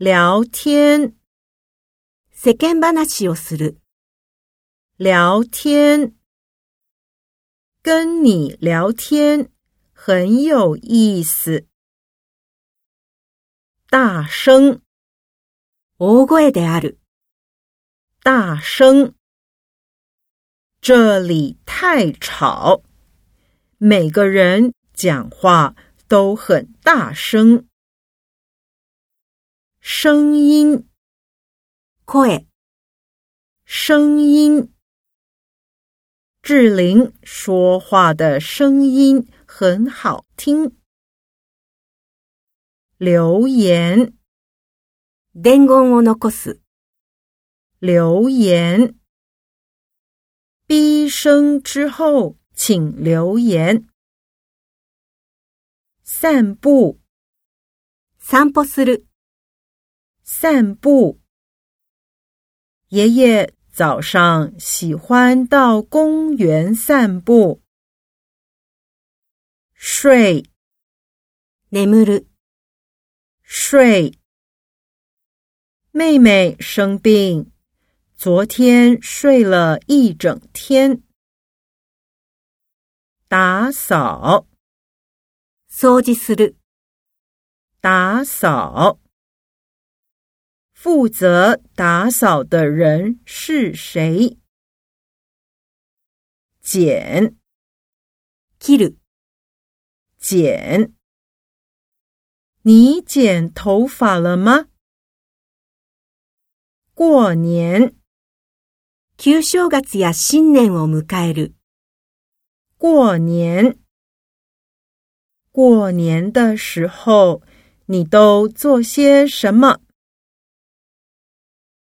聊天，Second yo s 聊天，跟你聊天很有意思。大声，Ogoe 大声，这里太吵，每个人讲话都很大声。声音，声，音，志玲说话的声音很好听。留言，電光を残す。留言，毕生之后，请留言。散步，散步する。散步。爷爷早上喜欢到公园散步。睡。る。睡。妹妹生病，昨天睡了一整天。打扫。掃除する。打扫。负责打扫的人是谁？剪，kiru，剪。你剪头发了吗？过年，旧正月や新年を迎える。过年，过年的时候，你都做些什么？